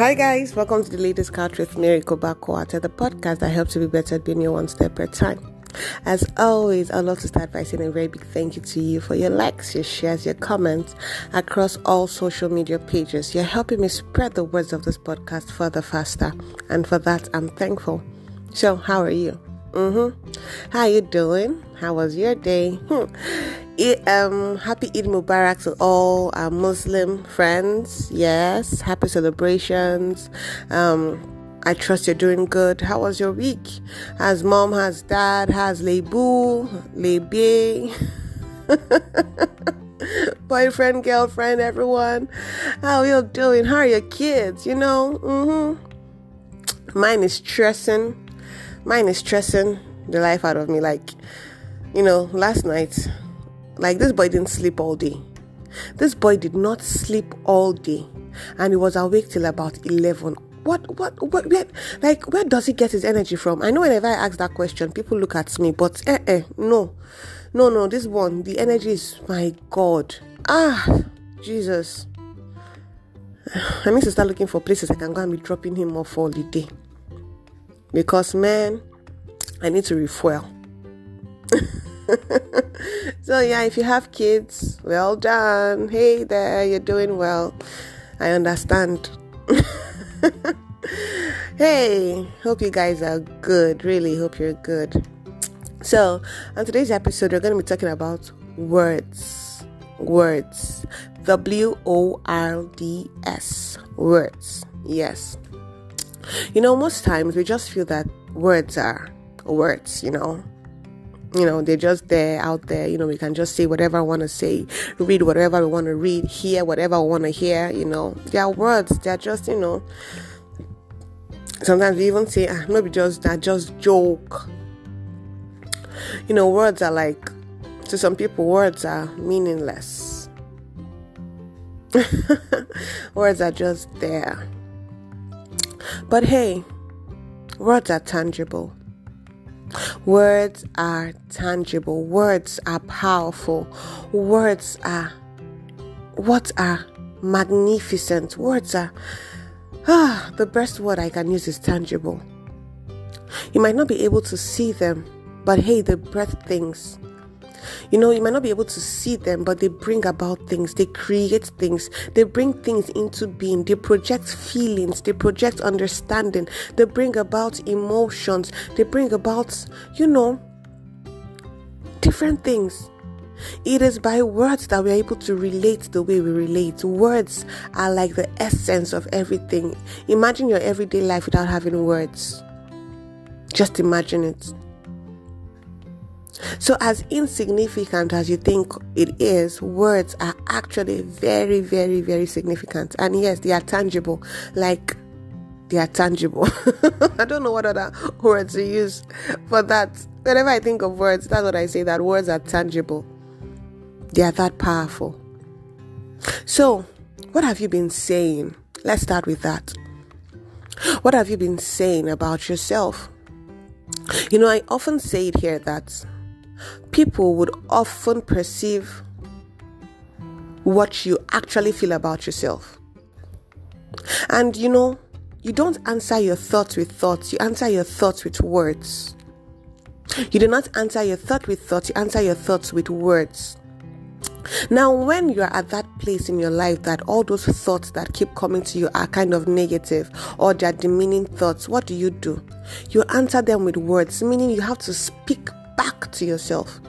Hi guys, welcome to the latest couch with Mary Kobakwata, the podcast that helps you be better at being you one step at a time. As always, I'd love to start by saying a very big thank you to you for your likes, your shares, your comments across all social media pages. You're helping me spread the words of this podcast further faster, and for that, I'm thankful. So, how are you? Mm-hmm. How you doing? How was your day? Hmm. It, um, happy Eid Mubarak to all our Muslim friends. Yes, happy celebrations. Um, I trust you're doing good. How was your week? Has mom, has dad, has Lebu, Lebe, boyfriend, girlfriend, everyone. How you doing? How are your kids? You know, mm-hmm. Mine is stressing mine is stressing the life out of me. Like, you know, last night, like this boy didn't sleep all day. This boy did not sleep all day, and he was awake till about eleven. What, what, what, where, like, where does he get his energy from? I know whenever I ask that question, people look at me, but eh, eh, no, no, no, this one, the energy is, my God, ah, Jesus. I need to start looking for places I can go and be dropping him off all the day because man i need to refuel. So yeah if you have kids well done. Hey there you're doing well. I understand. Hey hope you guys are good. Really hope you're good. So on today's episode we're going to be talking about words. Words. W-o-r-d-s words. Yes you know, most times we just feel that words are words, you know. You know, they're just there out there. You know, we can just say whatever I want to say, read whatever we want to read, hear whatever I want to hear. You know, they are words. They're just, you know, sometimes we even say, ah, maybe just that, just joke. You know, words are like, to some people, words are meaningless. words are just there. But hey, words are tangible. Words are tangible. Words are powerful. Words are what are magnificent. Words are ah, the best word I can use is tangible. You might not be able to see them, but hey, they breath things. You know, you might not be able to see them, but they bring about things, they create things, they bring things into being, they project feelings, they project understanding, they bring about emotions, they bring about, you know, different things. It is by words that we're able to relate the way we relate. Words are like the essence of everything. Imagine your everyday life without having words. Just imagine it. So, as insignificant as you think it is, words are actually very, very, very significant. And yes, they are tangible. Like, they are tangible. I don't know what other words to use for that. Whenever I think of words, that's what I say that words are tangible. They are that powerful. So, what have you been saying? Let's start with that. What have you been saying about yourself? You know, I often say it here that people would often perceive what you actually feel about yourself. And you know, you don't answer your thoughts with thoughts, you answer your thoughts with words. You do not answer your thought with thoughts, you answer your thoughts with words. Now, when you're at that place in your life that all those thoughts that keep coming to you are kind of negative or they're demeaning thoughts, what do you do? You answer them with words, meaning you have to speak to yourself.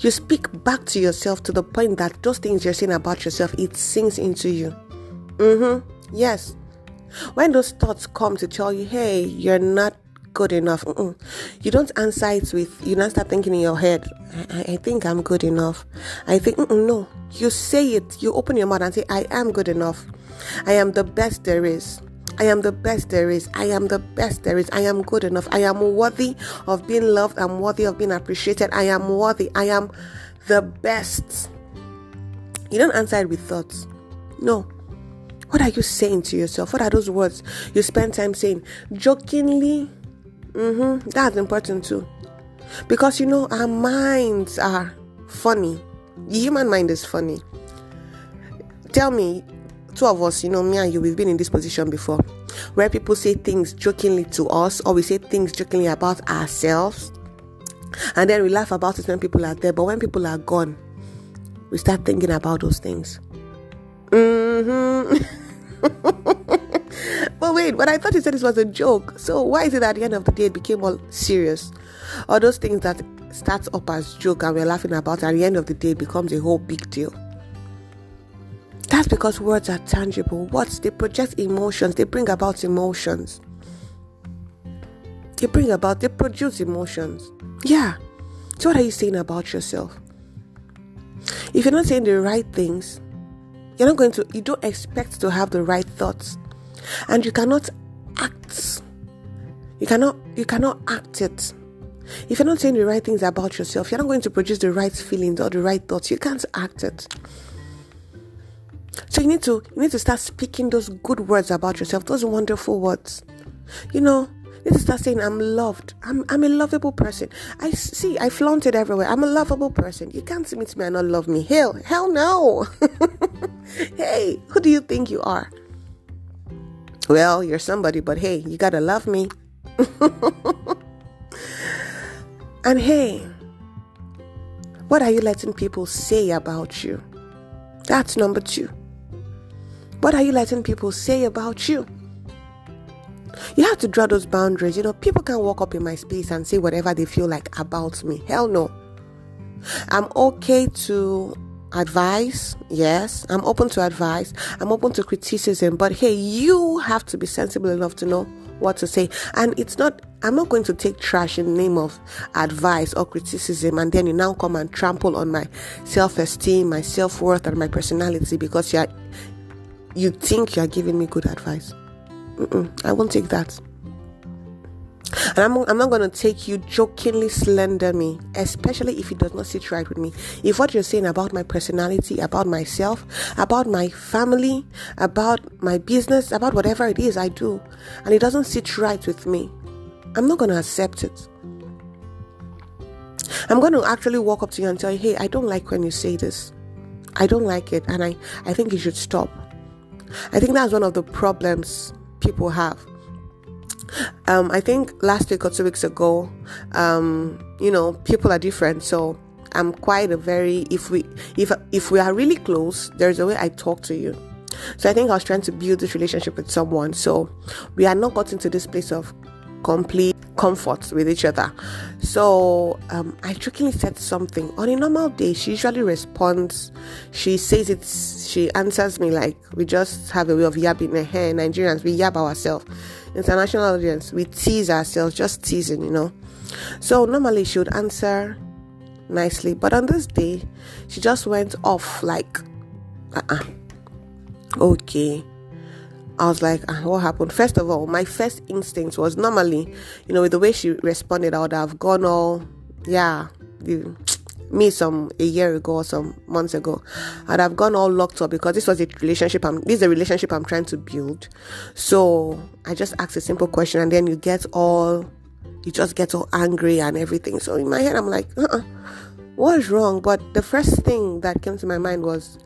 You speak back to yourself to the point that those things you're saying about yourself, it sinks into you. Mm-hmm. Yes. When those thoughts come to tell you, hey, you're not good enough, Mm-mm. you don't answer it with, you don't start thinking in your head, I, I think I'm good enough. I think, no. You say it, you open your mouth and say, I am good enough. I am the best there is. I am the best there is. I am the best there is. I am good enough. I am worthy of being loved. I'm worthy of being appreciated. I am worthy. I am the best. You don't answer it with thoughts. No. What are you saying to yourself? What are those words you spend time saying? Jokingly? Mm-hmm. That's important too. Because you know, our minds are funny. The human mind is funny. Tell me, two of us, you know, me and you, we've been in this position before, where people say things jokingly to us, or we say things jokingly about ourselves, and then we laugh about it when people are there. But when people are gone, we start thinking about those things. Mm-hmm. but wait, but I thought you said this was a joke. So why is it at the end of the day it became all serious? All those things that starts up as joke and we're laughing about at the end of the day becomes a whole big deal. That's because words are tangible. Words they project emotions, they bring about emotions. They bring about, they produce emotions. Yeah. So what are you saying about yourself? If you're not saying the right things, you're not going to, you don't expect to have the right thoughts. And you cannot act. You cannot, you cannot act it. If you're not saying the right things about yourself, you're not going to produce the right feelings or the right thoughts. You can't act it. So you need to you need to start speaking those good words about yourself, those wonderful words. You know, you need to start saying, I'm loved. I'm I'm a lovable person. I see, I flaunt it everywhere. I'm a lovable person. You can't see me to me and not love me. Hell, hell no. hey, who do you think you are? Well, you're somebody, but hey, you gotta love me. and hey, what are you letting people say about you? That's number two. What are you letting people say about you? You have to draw those boundaries. You know, people can walk up in my space and say whatever they feel like about me. Hell no. I'm okay to advice. Yes, I'm open to advice. I'm open to criticism. But hey, you have to be sensible enough to know what to say. And it's not, I'm not going to take trash in the name of advice or criticism and then you now come and trample on my self esteem, my self worth, and my personality because you're, you think you're giving me good advice. Mm-mm, I won't take that. And I'm, I'm not going to take you jokingly slander me, especially if it does not sit right with me. If what you're saying about my personality, about myself, about my family, about my business, about whatever it is I do, and it doesn't sit right with me, I'm not going to accept it. I'm going to actually walk up to you and tell you, hey, I don't like when you say this. I don't like it, and I, I think you should stop. I think that's one of the problems people have um, I think last week or two weeks ago, um, you know, people are different. So I'm quite a very if we if if we are really close, there's a way I talk to you. So I think I was trying to build this relationship with someone. So we are not gotten to this place of complete comfort with each other. So um, I jokingly said something. On a normal day, she usually responds. She says it. She answers me like we just have a way of yabbing. Hey, Nigerians, we yab ourselves international audience, we tease ourselves, just teasing, you know. So normally she would answer nicely, but on this day, she just went off like, uh uh-uh. Okay. I was like, uh, what happened? First of all, my first instinct was normally, you know, with the way she responded, I would have gone all, yeah, the, me some a year ago or some months ago, I'd have gone all locked up because this was a relationship. I'm this is a relationship I'm trying to build. So I just asked a simple question, and then you get all, you just get all angry and everything. So in my head, I'm like, uh-uh, what's wrong? But the first thing that came to my mind was,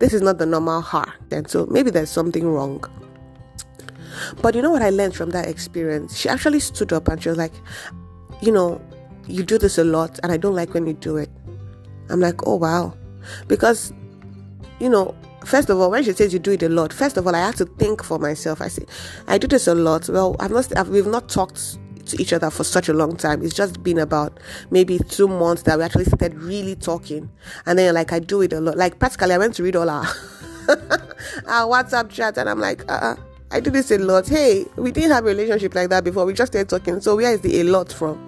this is not the normal her. And so maybe there's something wrong. But you know what I learned from that experience? She actually stood up and she was like, you know, you do this a lot and I don't like when you do it. I'm like, oh wow. Because, you know, first of all, when she says you do it a lot, first of all, I have to think for myself. I say, I do this a lot. Well, I've not, I've, we've not talked to each other for such a long time. It's just been about maybe two months that we actually started really talking. And then, like, I do it a lot. Like, practically, I went to read all our, our WhatsApp chat, and I'm like, uh uh I do this a lot. Hey, we didn't have a relationship like that before. We just started talking. So, where is the a lot from?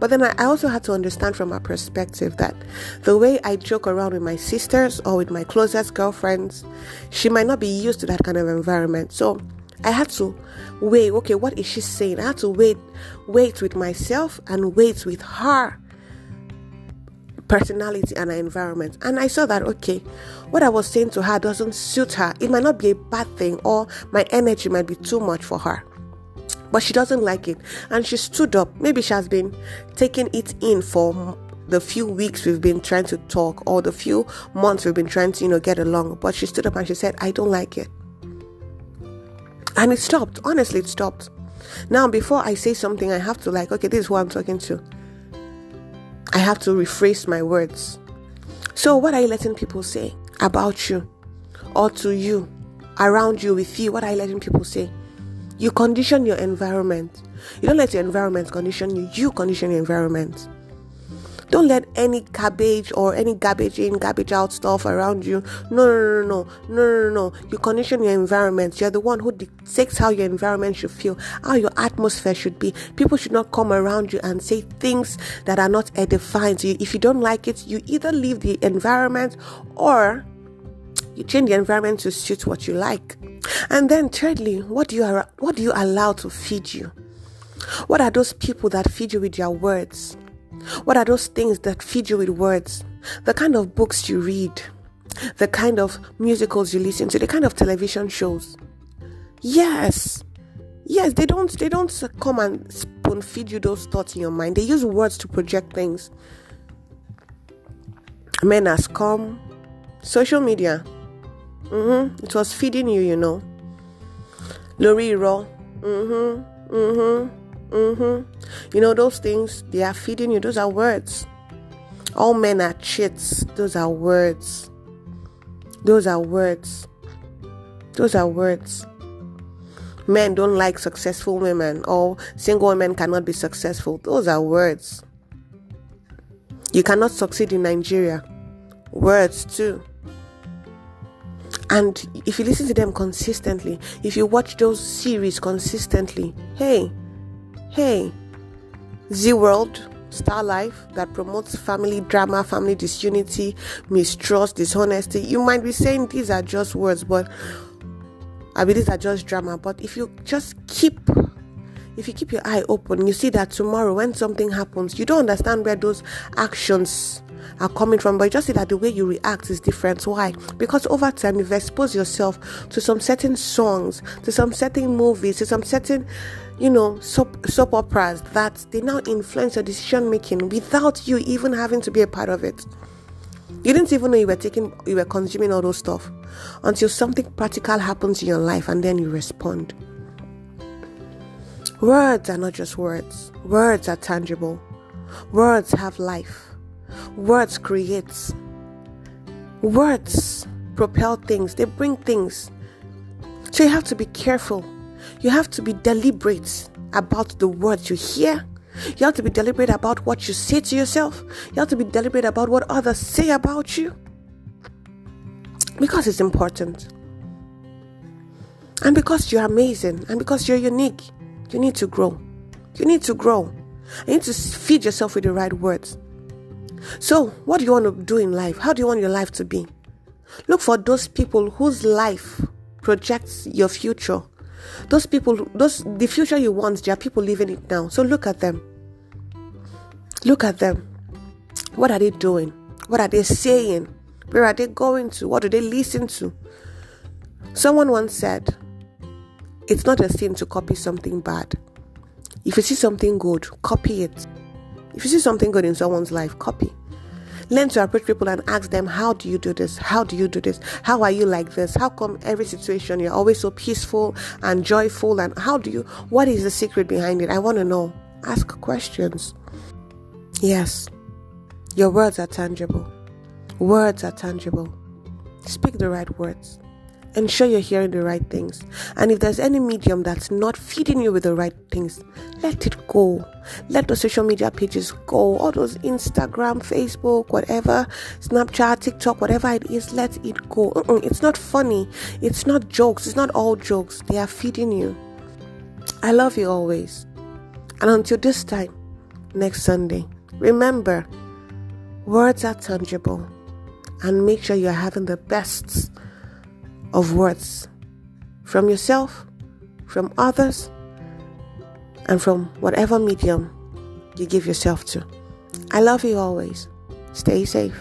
But then I also had to understand from her perspective that the way I joke around with my sisters or with my closest girlfriends, she might not be used to that kind of environment. So I had to wait, okay, what is she saying? I had to wait, wait with myself and wait with her personality and her environment. And I saw that, okay, what I was saying to her doesn't suit her. It might not be a bad thing, or my energy might be too much for her but she doesn't like it. And she stood up. Maybe she has been taking it in for the few weeks we've been trying to talk or the few months we've been trying to, you know, get along. But she stood up and she said, I don't like it. And it stopped. Honestly, it stopped. Now, before I say something, I have to, like, okay, this is who I'm talking to. I have to rephrase my words. So, what are you letting people say about you or to you, around you, with you? What are you letting people say? You condition your environment. You don't let your environment condition you, you condition your environment. Don't let any cabbage or any garbage in, garbage out stuff around you. No, no, no, no, no, no, no. You condition your environment. You're the one who dictates how your environment should feel, how your atmosphere should be. People should not come around you and say things that are not edifying to you. If you don't like it, you either leave the environment or you change the environment to suit what you like. And then thirdly, what do you what do you allow to feed you? What are those people that feed you with their words? What are those things that feed you with words? The kind of books you read, the kind of musicals you listen to, the kind of television shows. Yes. Yes, they don't they don't come and spoon feed you those thoughts in your mind. They use words to project things. Men has come. Social media. Mm-hmm. It was feeding you, you know. Lori Raw. Mm-hmm. Mm-hmm. Mm-hmm. You know, those things, they are feeding you. Those are words. All men are cheats. Those are words. Those are words. Those are words. Men don't like successful women, or single women cannot be successful. Those are words. You cannot succeed in Nigeria. Words, too. And if you listen to them consistently, if you watch those series consistently, hey, Hey, Zee World, Star Life that promotes family drama, family disunity, mistrust, dishonesty. You might be saying these are just words, but I mean these are just drama. But if you just keep if you keep your eye open, you see that tomorrow when something happens, you don't understand where those actions are coming from, but you just see that the way you react is different. Why? Because over time you've exposed yourself to some certain songs, to some certain movies, to some certain, you know, soap, soap operas that they now influence your decision making without you even having to be a part of it. You didn't even know you were taking, you were consuming all those stuff until something practical happens in your life and then you respond. Words are not just words, words are tangible. Words have life. Words create. Words propel things, they bring things. So you have to be careful. You have to be deliberate about the words you hear. You have to be deliberate about what you say to yourself. You have to be deliberate about what others say about you. Because it's important. And because you're amazing and because you're unique, you need to grow. You need to grow. You need to feed yourself with the right words. So, what do you want to do in life? How do you want your life to be? Look for those people whose life projects your future. Those people, those the future you want, there are people living it now. So look at them. Look at them. What are they doing? What are they saying? Where are they going to? What do they listen to? Someone once said, It's not a sin to copy something bad. If you see something good, copy it. If you see something good in someone's life, copy. Learn to approach people and ask them, How do you do this? How do you do this? How are you like this? How come every situation you're always so peaceful and joyful? And how do you, what is the secret behind it? I want to know. Ask questions. Yes, your words are tangible. Words are tangible. Speak the right words ensure you're hearing the right things. And if there's any medium that's not feeding you with the right things, let it go. Let the social media pages go. All those Instagram, Facebook, whatever, Snapchat, TikTok, whatever it is, let it go. It's not funny. It's not jokes. It's not all jokes. They are feeding you. I love you always. And until this time, next Sunday, remember words are tangible and make sure you're having the best of words from yourself, from others, and from whatever medium you give yourself to. I love you always. Stay safe.